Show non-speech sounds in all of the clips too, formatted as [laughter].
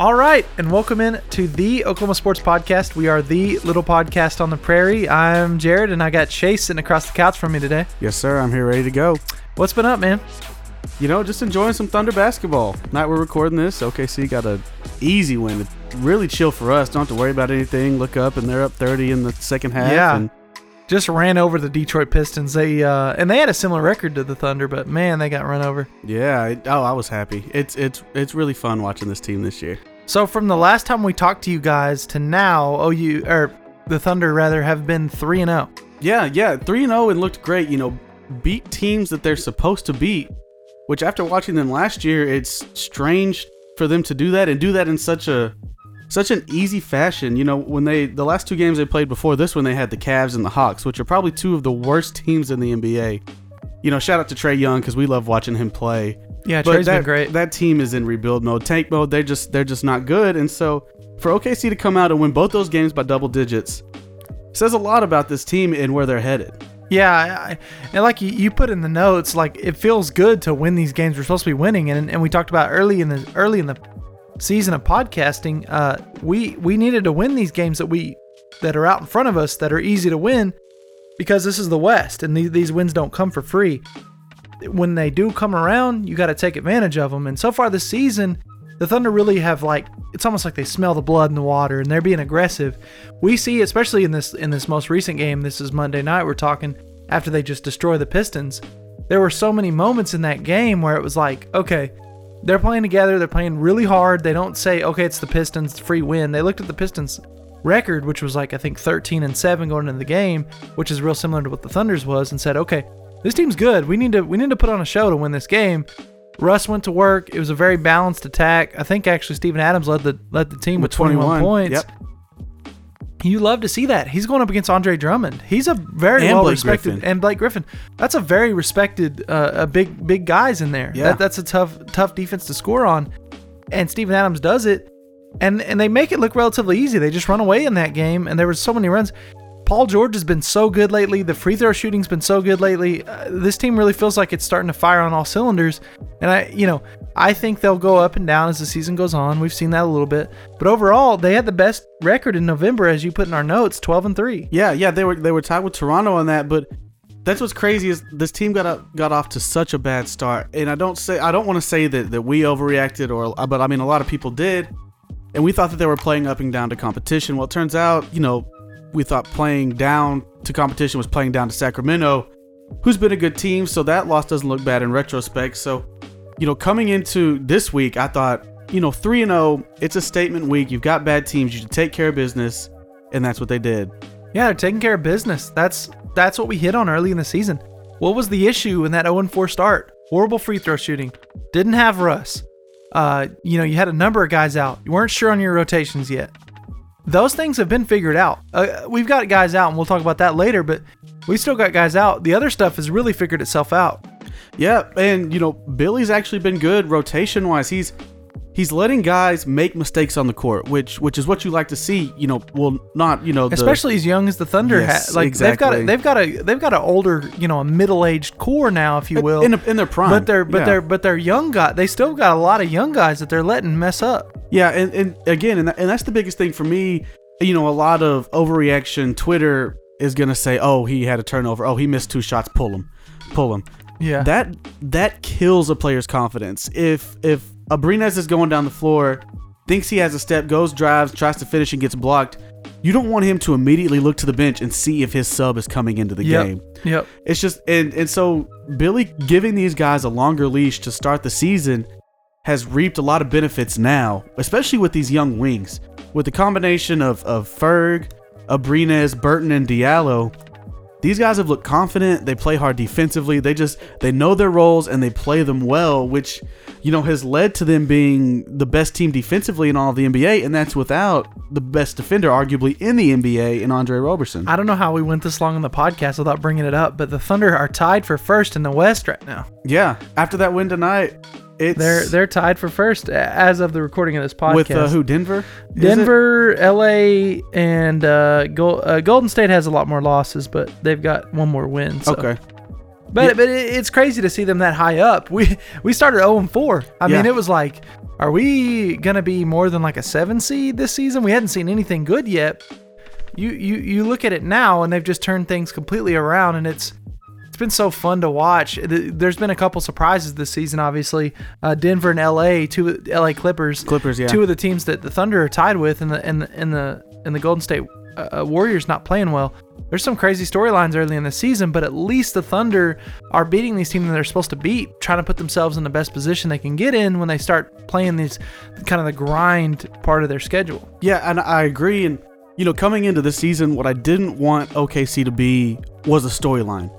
All right, and welcome in to the Oklahoma Sports Podcast. We are the little podcast on the prairie. I'm Jared, and I got Chase sitting across the couch from me today. Yes, sir. I'm here ready to go. What's been up, man? You know, just enjoying some Thunder basketball. Night we're recording this, OKC got a easy win. Really chill for us. Don't have to worry about anything. Look up, and they're up 30 in the second half. Yeah. and- Just ran over the Detroit Pistons. They uh, and they had a similar record to the Thunder, but man, they got run over. yeah. It, oh, I was happy. It's it's it's really fun watching this team this year. So from the last time we talked to you guys to now, OU or the Thunder rather have been three and oh. zero. Yeah, yeah. 3 and 0 and looked great. You know, beat teams that they're supposed to beat, which after watching them last year, it's strange for them to do that and do that in such a such an easy fashion. You know, when they the last two games they played before this one, they had the Cavs and the Hawks, which are probably two of the worst teams in the NBA. You know, shout out to Trae Young because we love watching him play. Yeah, But Trae's that, been great. That team is in rebuild mode, tank mode. They're just they're just not good. And so for OKC to come out and win both those games by double digits says a lot about this team and where they're headed. Yeah, I, and like you, you put in the notes, like it feels good to win these games we're supposed to be winning, and and we talked about early in the early in the season of podcasting, uh, we we needed to win these games that we that are out in front of us that are easy to win, because this is the West, and these these wins don't come for free. When they do come around, you got to take advantage of them. And so far this season, the Thunder really have like it's almost like they smell the blood in the water and they're being aggressive. We see, especially in this in this most recent game, this is Monday night. We're talking after they just destroy the Pistons. There were so many moments in that game where it was like, okay, they're playing together. They're playing really hard. They don't say, okay, it's the Pistons, free win. They looked at the Pistons record, which was like I think 13 and seven going into the game, which is real similar to what the Thunder's was, and said, okay, this team's good. We need to we need to put on a show to win this game. Russ went to work. It was a very balanced attack. I think actually Steven Adams led the led the team with, With 21, 21, points. yep. You love to see that. He's going up against Andre Drummond. He's a very And well Blake respected Griffin. and Blake Griffin. That's a very respected uh, a big big guys in there. Yeah. That, that's a tough tough defense to score on. And Steven Adams does it. And and they make it look relatively easy. They just run away in that game and there were so many runs. Paul George has been so good lately. The free throw shooting's been so good lately. Uh, this team really feels like it's starting to fire on all cylinders. And I, you know, I think they'll go up and down as the season goes on. We've seen that a little bit. But overall, they had the best record in November as you put in our notes, 12 and 3. Yeah, yeah, they were they were tied with Toronto on that, but that's what's crazy is this team got up, got off to such a bad start. And I don't say I don't want to say that that we overreacted or but I mean a lot of people did. And we thought that they were playing up and down to competition. Well, it turns out, you know, we thought playing down to competition was playing down to Sacramento, who's been a good team, so that loss doesn't look bad in retrospect. So, you know, coming into this week, I thought, you know, 3 and 0, it's a statement week. You've got bad teams, you should take care of business, and that's what they did. Yeah, they're taking care of business. That's that's what we hit on early in the season. What was the issue in that 0 4 start? Horrible free throw shooting. Didn't have Russ. Uh, you know, you had a number of guys out. You weren't sure on your rotations yet. Those things have been figured out. Uh, we've got guys out, and we'll talk about that later. But we still got guys out. The other stuff has really figured itself out. Yeah, and you know, Billy's actually been good rotation wise. He's he's letting guys make mistakes on the court, which which is what you like to see. You know, well, not you know, the, especially as young as the Thunder Yes, has. Like exactly. they've got a, they've got a they've got an older, you know, a middle aged core now, if you will. in, in their prime. but they're but yeah. they're but they're young guys. They still got a lot of young guys that they're letting mess up. Yeah, and, and again, and, and that's the biggest thing for me. You know, a lot of overreaction. Twitter is gonna say, "Oh, he had a turnover. Oh, he missed two shots. Pull him, pull him." Yeah. That that kills a player's confidence. If if Abrines is going down the floor, thinks he has a step, goes, drives, tries to finish, and gets blocked, you don't want him to immediately look to the bench and see if his sub is coming into the Yep. game. Yep. It's just and and so Billy giving these guys a longer leash to start the season has reaped a lot of benefits now, especially with these young wings. With the combination of of Ferg, Abrines, Burton, and Diallo, these guys have looked confident. They play hard defensively. They just they know their roles and they play them well, which you know has led to them being the best team defensively in all of the NBA, and that's without the best defender, arguably in the NBA, in Andre Roberson. I don't know how we went this long in the podcast without bringing it up, but the Thunder are tied for first in the West right now. yeah, after that win tonight, it's They're they're tied for first as of the recording of this podcast. with uh, who? Denver. Is it? Denver, LA, and uh, Gol- uh, Golden State has a lot more losses, but they've got one more win. So. Okay. But but it, it's crazy to see them that high up. We we started 0 and 4. I mean, it was like are we gonna be more than like a seven seed this season? We hadn't seen anything good yet. You you you look at it now, and they've just turned things completely around, and it's been so fun to watch. There's been a couple surprises this season, obviously. Uh, Denver and LA, two LA Clippers, Clippers, yeah. two of the teams that the Thunder are tied with, and the and the and the and the Golden State uh, uh, Warriors not playing well. There's some crazy storylines early in the season, but at least the Thunder are beating these teams that they're supposed to beat, trying to put themselves in the best position they can get in when they start playing these kind of the grind part of their schedule. Yeah, and I agree. And you know, coming into the season, what I didn't want OKC to be was a storyline.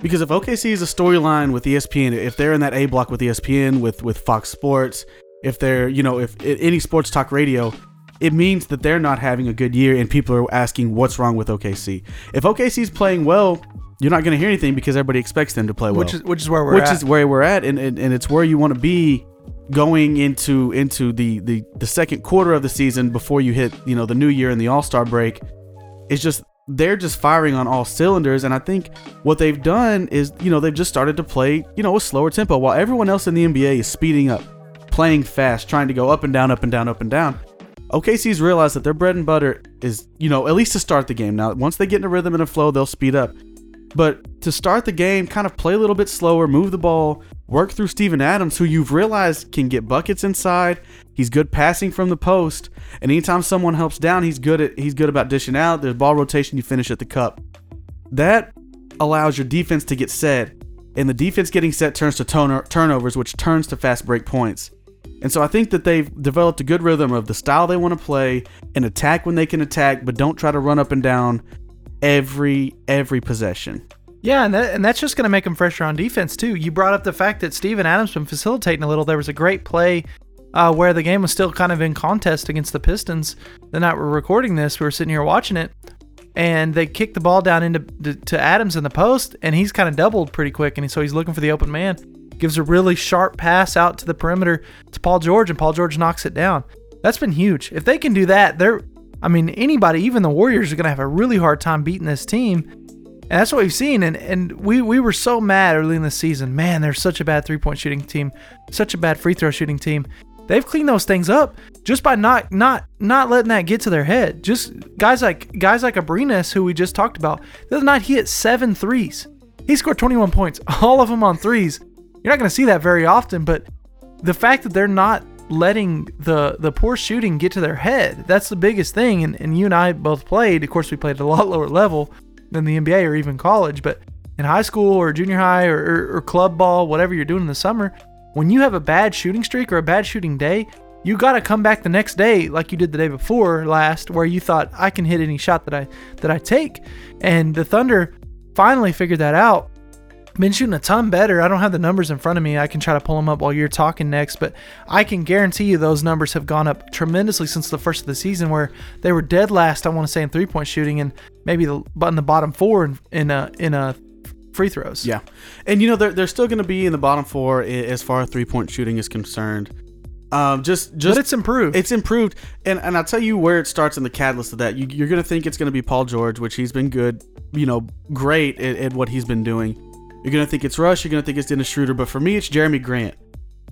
Because if OKC is a storyline with ESPN, if they're in that A block with ESPN, with with Fox Sports, if they're you know if any sports talk radio, it means that they're not having a good year, and people are asking what's wrong with OKC. If OKC is playing well, you're not going to hear anything because everybody expects them to play well which is which is where we're which at. is where we're at and, and, and it's where you want to be going into into the, the the second quarter of the season before you hit you know the new year and the all-star break it's just they're just firing on all cylinders and i think what they've done is you know they've just started to play you know a slower tempo while everyone else in the nba is speeding up playing fast trying to go up and down up and down up and down. Okc's realized that their bread and butter is you know at least to start the game. Now once they get in a rhythm and a flow they'll speed up but to start the game, kind of play a little bit slower, move the ball, work through Steven Adams, who you've realized can get buckets inside. He's good passing from the post, and anytime someone helps down, he's good at he's good about dishing out. There's ball rotation, you finish at the cup. That allows your defense to get set, and the defense getting set turns to turn- turnovers, which turns to fast break points. And so I think that they've developed a good rhythm of the style they want to play and attack when they can attack, but don't try to run up and down every every possession. Yeah, and that, and that's just going to make them fresher on defense too. You brought up the fact that Steven Adams been facilitating a little. There was a great play uh, where the game was still kind of in contest against the Pistons. The night we're recording this, we were sitting here watching it, and they kicked the ball down into to, to Adams in the post, and he's kind of doubled pretty quick, and so he's looking for the open man. Gives a really sharp pass out to the perimeter to Paul George, and Paul George knocks it down. That's been huge. If they can do that, they're I mean, anybody, even the Warriors, are going to have a really hard time beating this team. And that's what we've seen. And, and we, we were so mad early in the season. Man, they're such a bad three point shooting team, such a bad free throw shooting team. They've cleaned those things up just by not not not letting that get to their head. Just guys like guys like Abrines, who we just talked about. The other night he hit seven threes. He scored 21 points, [laughs] all of them on threes. You're not going to see that very often, but the fact that they're not letting the the poor shooting get to their head. That's the biggest thing. And, and you and I both played. Of course, we played at a lot [laughs] lower level than the NBA or even college. But in high school or junior high or, or, or club ball, whatever you're doing in the summer, when you have a bad shooting streak or a bad shooting day, you got to come back the next day like you did the day before last, where you thought I can hit any shot that I that I take. And the Thunder finally figured that out been shooting a ton better. I don't have the numbers in front of me. I can try to pull them up while you're talking next, but I can guarantee you those numbers have gone up tremendously since the first of the season, where they were dead last. I want to say in three point shooting and maybe the in the bottom four in in a in a free throws. Yeah, and you know they're they're still going to be in the bottom four as far as three point shooting is concerned. Um, just just but it's improved. It's improved, and and I'll tell you where it starts in the catalyst of that. You, you're gonna think it's gonna be Paul George, which he's been good, you know, great at, at what he's been doing. You're gonna think it's Rush. You're gonna think it's Dennis Schroeder, but for me, it's Jerami Grant.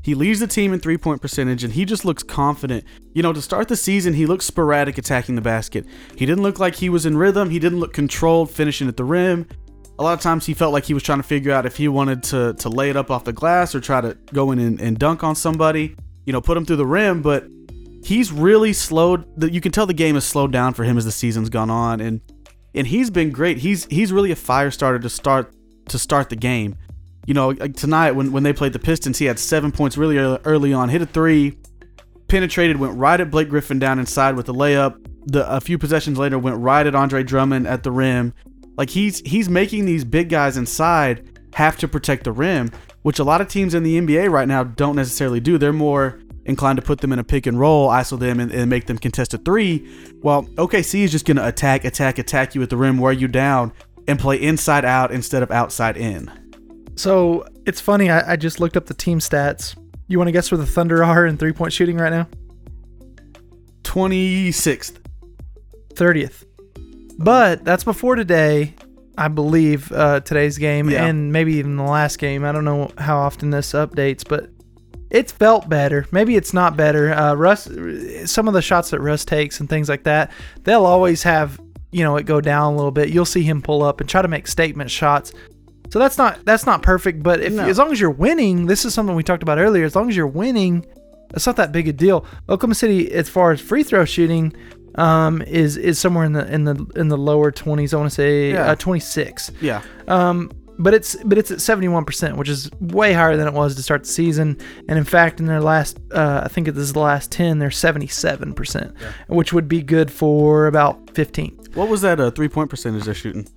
He leads the team in three point percentage, and he just looks confident. You know, to start the season, he looked sporadic attacking the basket. He didn't look like he was in rhythm. He didn't look controlled finishing at the rim. A lot of times, he felt like he was trying to figure out if he wanted to to lay it up off the glass or try to go in and, and dunk on somebody you know, put him through the rim, but he's really slowed. You can tell the game has slowed down for him as the season's gone on, and and he's been great. He's he's really a fire starter to start to start the game. You know, like tonight when when they played the Pistons, he had seven points really early, on, hit a three, penetrated, went right at Blake Griffin down inside with the layup. The a few possessions later went right at Andre Drummond at the rim. Like he's he's making these big guys inside have to protect the rim, which a lot of teams in the NBA right now don't necessarily do. They're more inclined to put them in a pick and roll, ISO them, and, and make them contest a three. While OKC is just going to attack, attack, attack you at the rim, wear you down, and play inside out instead of outside in. so it's funny. I, I just looked up the team stats. You want to guess where the Thunder [laughs] are in three point shooting right now? 26th. 30th. But that's before today, I believe, uh, today's game, Yeah. and maybe even the last game. I don't know how often this updates, but it's felt better. Maybe it's not better. Uh, Russ, some of the shots that Russ takes and things like that, they'll always have you know it go down a little bit. You'll see him pull up and try to make statement shots. So that's not that's not perfect. But if No. as long as you're winning, this is something we talked about earlier. As long as you're winning, it's not that big a deal. Oklahoma City, as far as free throw shooting, um, is is somewhere in the in the in the lower 20s. I want to say Yeah. uh, 26. Yeah. Um, but it's but it's at 71%, which is way higher than it was to start the season. And in fact, in their last, uh, I think this is the last 10, they're 77%, which would be good for about 15. What was that uh, three point percentage they're shooting?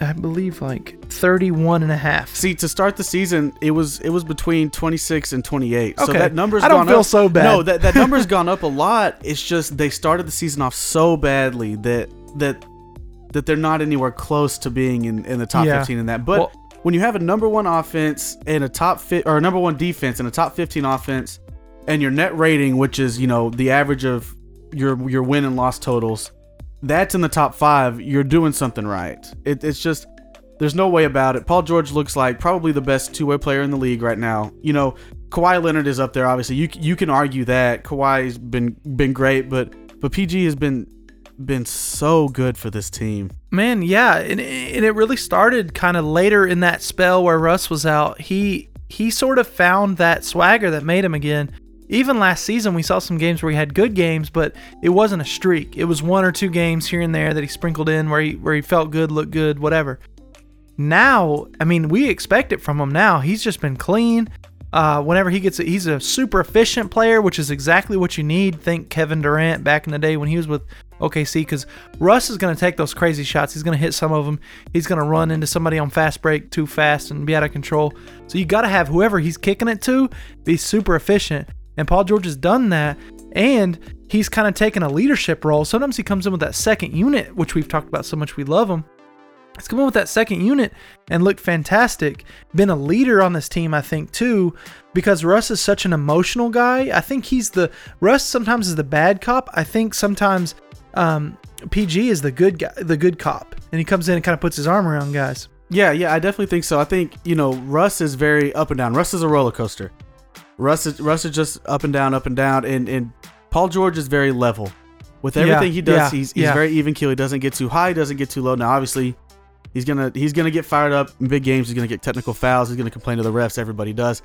I believe like 31 and a half. See, to start the season, it was it was between 26 and 28. Okay. So that number's I don't gone feel up. so bad. No, that, that number's gone up a lot. It's just they started the season off so badly that that that they're not anywhere close to being in, in the top Yeah. 15 in that. But Well- when you have a number one offense and a top fit or a number one defense and a top 15 offense, and your net rating, which is you know the average of your your win and loss totals, that's in the top five. You're doing something right. It, it's just there's no way about it. Paul George looks like probably the best two way player in the league right now. You know, Kawhi Leonard is up there. Obviously, you you can argue that Kawhi's been been great, but but PG has been been so good for this team. Man, yeah, and, and it really started kind of later in that spell where Russ was out. He he sort of found that swagger that made him again. Even last season, we saw some games where he had good games, but it wasn't a streak. It was one or two games here and there that he sprinkled in where he where he felt good, looked good, whatever. Now, I mean, we expect it from him now. He's just been clean. Uh, whenever he gets it, he's a super efficient player, which is exactly what you need. Think Kevin Durant back in the day when he was with OKC, because Russ is going to take those crazy shots. He's going to hit some of them. He's going to run into somebody on fast break too fast and be out of control. So you got to have whoever he's kicking it to be super efficient. And Paul George has done that. And he's kind of taken a leadership role. Sometimes he comes in with that second unit, which we've talked about so much. We love him. He's come in with that second unit and looked fantastic. Been a leader on this team, I think, too, because Russ is such an emotional guy. I think he's the Russ sometimes is the bad cop. I think sometimes um, PG is the good guy, the good cop, and he comes in and kind of puts his arm around guys. Yeah, yeah, I definitely think so. I think you know Russ is very up and down. Russ is a roller coaster. Russ is Russ is just up and down, up and down, and and Paul George is very level with Yeah, everything he does. yeah, he's he's yeah. very even keel. He doesn't get too high, doesn't get too low. Now, obviously, he's gonna he's gonna get fired up in big games. He's gonna get technical fouls. He's gonna complain to the refs. Everybody does.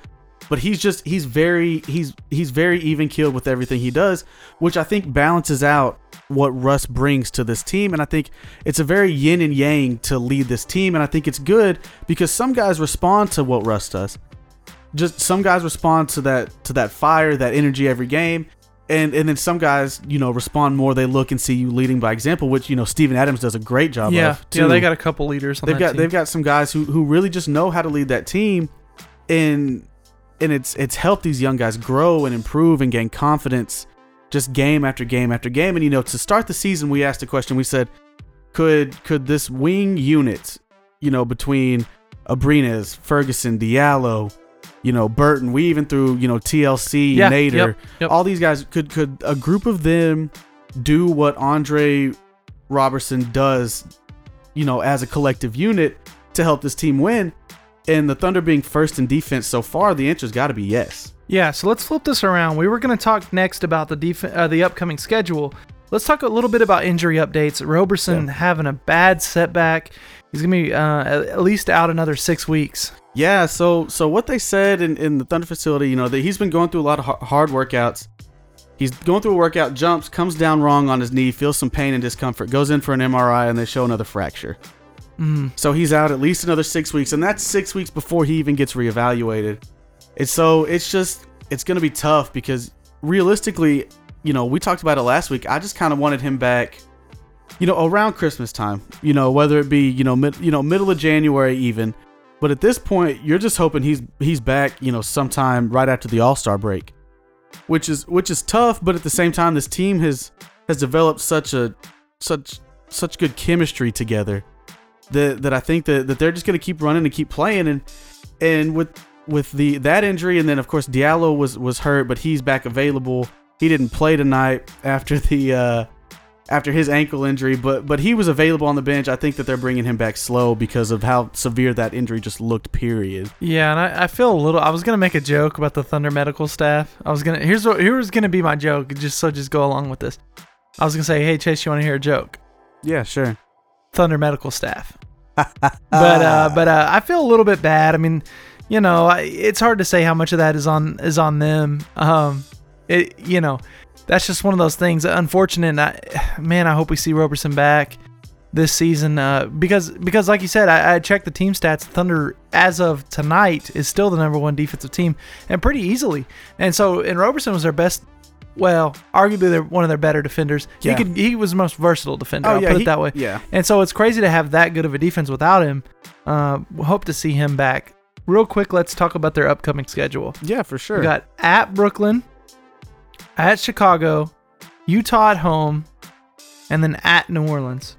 But he's just he's very he's he's very even keeled with everything he does, which I think balances out what Russ brings to this team. And I think it's a very yin and yang to lead this team. And I think it's good because some guys respond to what Russ does. Just some guys respond to that to that fire, that energy every game. And and then some guys, you know, respond more. They look and see you leading by example, which you know Steven Adams does a great job yeah, of. yeah, they too got a couple leaders on they've that got team. they've got some guys who who really just know how to lead that team and and it's it's helped these young guys grow and improve and gain confidence just game after game after game and you know to start the season we asked a question we said could could this wing unit you know between Abrines, Ferguson, Diallo, you know Burton, we even threw you know TLC, Yeah, Nader, yep, yep. all these guys could could a group of them do what Andre Roberson does you know, as a collective unit to help this team win. And the Thunder being first in defense so far, the answer's got to be yes. Yeah, so let's flip this around. We were going to talk next about the def- uh, the upcoming schedule. Let's talk a little bit about injury updates. Roberson Yeah. having a bad setback. He's going to be uh, at at least out another six weeks. Yeah, so so what they said in, in the Thunder facility, you know, that he's been going through a lot of hard workouts. He's going through a workout, jumps, comes down wrong on his knee, feels some pain and discomfort, goes in for an MRI, and they show another fracture. Mm. So he's out at least another six weeks, and that's six weeks before he even gets reevaluated. And so it's just it's gonna be tough because realistically, you know, we talked about it last week. I just kind of wanted him back, you know, around Christmas time. You know, whether it be you know mid, you know middle of January even. But at this point, you're just hoping he's he's back, you know, sometime right after the All Star break, which is which is tough. But at the same time, this team has has developed such a such such good chemistry together that that I think that, that they're just going to keep running and keep playing and and with with the that injury and then of course Diallo was was hurt but he's back available. He didn't play tonight after the uh after his ankle injury, but but he was available on the bench. I think that they're bringing him back slow because of how severe that injury just looked. Period. Yeah, and I, I feel a little. I was gonna make a joke about the Thunder medical staff. I was gonna. Here's what. Here's gonna be my joke. Just so just go along with this. I was gonna say, hey Chase, you want to hear a joke? Yeah, sure. Thunder medical staff. but uh, but uh, I feel a little bit bad. I mean, you know, I, it's hard to say how much of that is on is on them. Um, it you know, that's just one of those things. Unfortunate. And I, man, I hope we see Roberson back this season uh, because because like you said, I, I checked the team stats. Thunder as of tonight is still the number one defensive team and pretty easily. And so and Roberson was their best. Well, arguably they're one of their better defenders. Yeah. He could he was the most versatile defender. Oh, I'll yeah, put it he- that way. yeah. And so it's crazy to have that good of a defense without him. Uh, we hope to see him back. Real quick, let's talk about their upcoming schedule. Yeah, for sure. We got at Brooklyn, at Chicago, Utah at home, and then at New Orleans.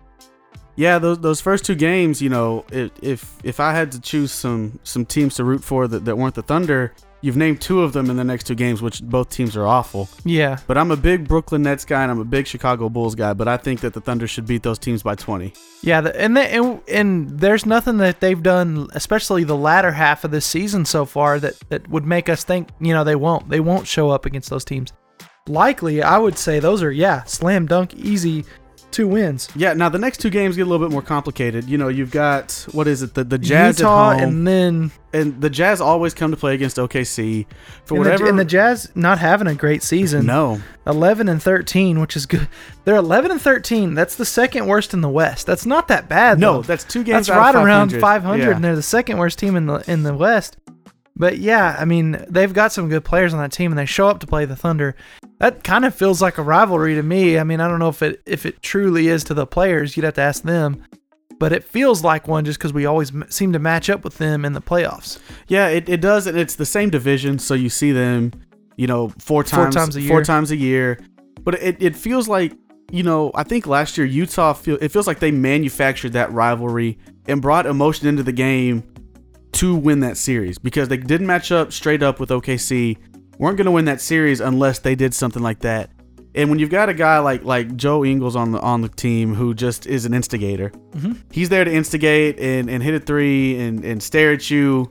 Yeah, those those first two games, you know, if if, if I had to choose some some teams to root for that, that weren't the Thunder, you've named two of them in the next two games, which both teams are awful. Yeah, But I'm a big Brooklyn Nets guy and I'm a big Chicago Bulls guy, but I think that the Thunder should beat those teams by 20. yeah, the, and, and and there's nothing that they've done, especially the latter half of this season so far, that that would make us think, you know, they won't they won't show up against those teams. Likely, I would say those are yeah, slam dunk, easy, two wins. Yeah, now the next two games get a little bit more complicated. You know, you've got what is it? The the Jazz Utah at home, and then and the Jazz always come to play against OKC for and the- whatever. and the Jazz not having a great season. no, 11 and 13, which is good. They're 11 and 13. That's the second worst in the West. That's not that bad. no, though. that's two games. that's right around 500. 500, Yeah. and they're the second worst team in the in the West. But yeah, I mean, they've got some good players on that team, and they show up to play the Thunder. That kind of feels like a rivalry to me. I mean, I don't know if it if it truly is to the players. You'd have to ask them. But it feels like one just because we always m- seem to match up with them in the playoffs. Yeah, it, it does, and it's the same division, so you see them, you know, four times, Four times, a four year. times a year. But it, it feels like, you know, I think last year Utah feel it feels like they manufactured that rivalry and brought emotion into the game to win that series because they didn't match up straight up with OKC. weren't going to win that series unless they did something like that. And when you've got a guy like like Joe Ingles on the on the team who just is an instigator, Mhm. he's there to instigate and, and hit a three and, and stare at you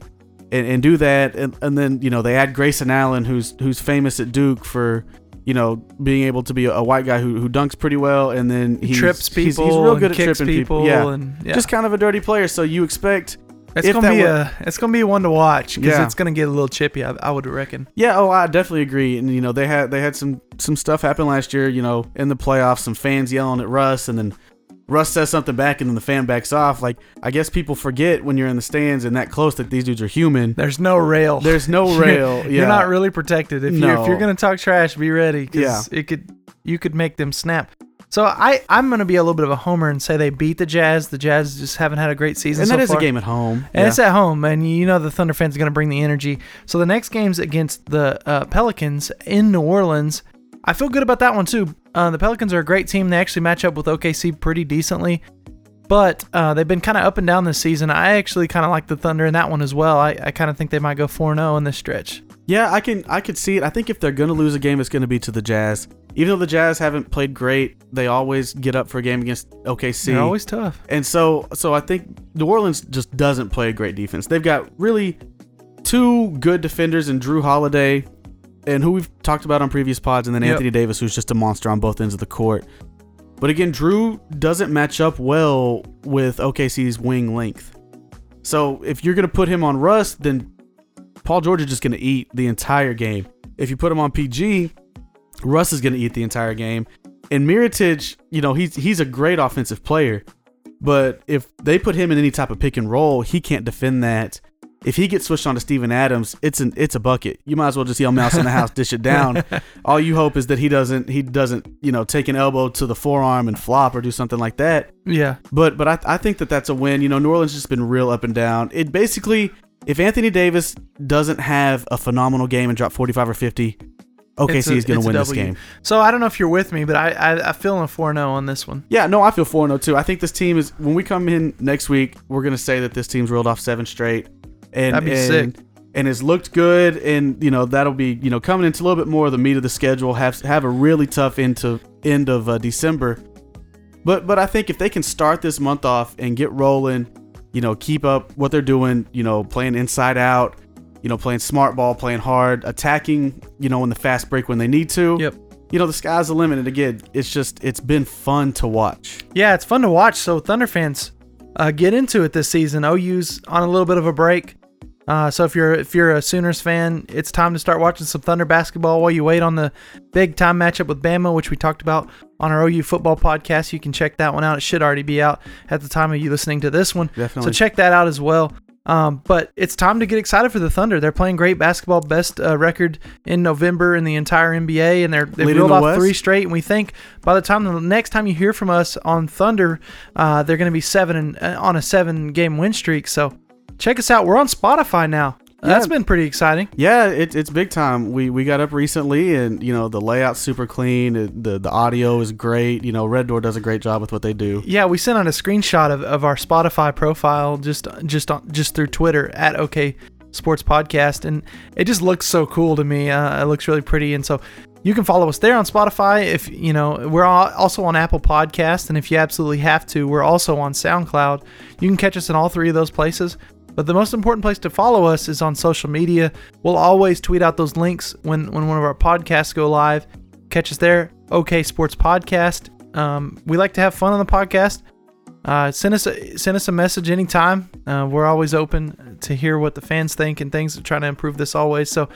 and, and do that. And, and then you know they add Grayson Allen, who's who's famous at Duke for you know being able to be a, a white guy who, who dunks pretty well, and then He trips people. He's, he's real good at tripping people. people. Yeah. and yeah. just kind of a dirty player. So you expect it's if gonna be were- a it's gonna be one to watch because Yeah. it's gonna get a little chippy. I, I would reckon. Yeah, oh, I definitely agree. And you know, they had they had some some stuff happen last year. You know, in the playoffs, some fans yelling at Russ, and then Russ says something back, and then the fan backs off. Like, I guess people forget when you're in the stands and that close that these dudes are human. There's no rail. There's no [laughs] rail. Yeah, You're not really protected. If you're if you're gonna talk trash, be ready because it could you could make them snap. So I I'm gonna be a little bit of a homer and say they beat the Jazz. The Jazz just haven't had a great season. and so that is far. a game at home. And Yeah. it's at home, and you know the Thunder fans are going to bring the energy. So the next game's against the uh, Pelicans in New Orleans. I feel good about that one too. Uh, the Pelicans are a great team. They actually match up with OKC pretty decently, but uh, they've been kind of up and down this season. I actually kind of like the Thunder in that one as well. I, I kind of think they might go 4 0 in this stretch. yeah, I can I could see it. I think if they're gonna lose a game, it's gonna be to the Jazz. Even though the Jazz haven't played great, they always get up for a game against OKC. They're always tough. And so so I think New Orleans just doesn't play a great defense. They've got really two good defenders in Jrue Holiday and who we've talked about on previous pods and then Yep. Anthony Davis who's just a monster on both ends of the court. But again, Drew doesn't match up well with OKC's wing length. So if you're going to put him on Russ, then Paul George is just going to eat the entire game. If you put him on PG, Russ is going to eat the entire game. And Mirotic, you know, he's he's a great offensive player, but if they put him in any type of pick and roll, he can't defend that. If he gets switched on to Steven Adams, it's an it's a bucket. You might as well just yell mouse in the house, dish it down. [laughs] All you hope is that he doesn't he doesn't you know take an elbow to the forearm and flop or do something like that. Yeah. But but I, I think that that's a win. You know, New Orleans just been real up and down. It basically, if Anthony Davis doesn't have a phenomenal game and drop 45 or 50, OKC a- is going to win this game. So I don't know if you're with me, but I, I, I feel a 4 0 on this one. Yeah, no, I feel 4 0 too. I think this team is, when we come in next week, we're going to say that this team's reeled off seven straight. And, That'd be and, sick. And has looked good. And, you know, that'll be, you know, coming into a little bit more of the meat of the schedule, have have a really tough into end of uh, December. But but I think if they can start this month off and get rolling, you know, keep up what they're doing, you know, playing inside out, you know, playing smart ball, playing hard, attacking, you know, in the fast break when they need to. Yep. You know, the sky's the limit. And again, it's just it's been fun to watch. Yeah, it's fun to watch. So Thunder fans, uh, get into it this season. OU's on a little bit of a break. Uh, so if you're if you're a Sooners fan, it's time to start watching some Thunder basketball while you wait on the big time matchup with Bama, which we talked about on our OU football podcast. You can check that one out. It should already be out at the time of you listening to this one. Definitely. So check that out as well. Um, but it's time to get excited for the Thunder. They're playing great basketball, best uh, record in November in the entire NBA, and they're they've Leading reeled the off West. three straight. And we think by the time the next time you hear from us on Thunder, uh, they're going to be seven and uh, on a seven game win streak. So check us out. We're on Spotify now. That's been pretty exciting. Yeah, it, it's big time. We we got up recently, and you know the layout's super clean. It, the the audio is great. You know, Red Door does a great job with what they do. Yeah, we sent out a screenshot of, of our Spotify profile just just on, just through Twitter at OK Sports Podcast, and it just looks so cool to me. Uh, it looks really pretty, and so you can follow us there on Spotify. If you know, we're al- also on Apple Podcast, and if you absolutely have to, we're also on SoundCloud. You can catch us in all three of those places. But the most important place to follow us is on social media. We'll always tweet out those links when, when one of our podcasts go live. Catch us there, OK Sports Podcast. Um, we like to have fun on the podcast. Uh, send us a, send us a message anytime. Uh, we're always open to hear what the fans think and things. Trying to improve this always. So,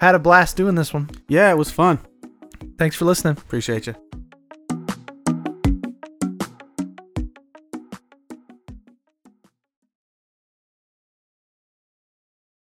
had a blast doing this one. Yeah, it was fun. Thanks for listening. Appreciate you.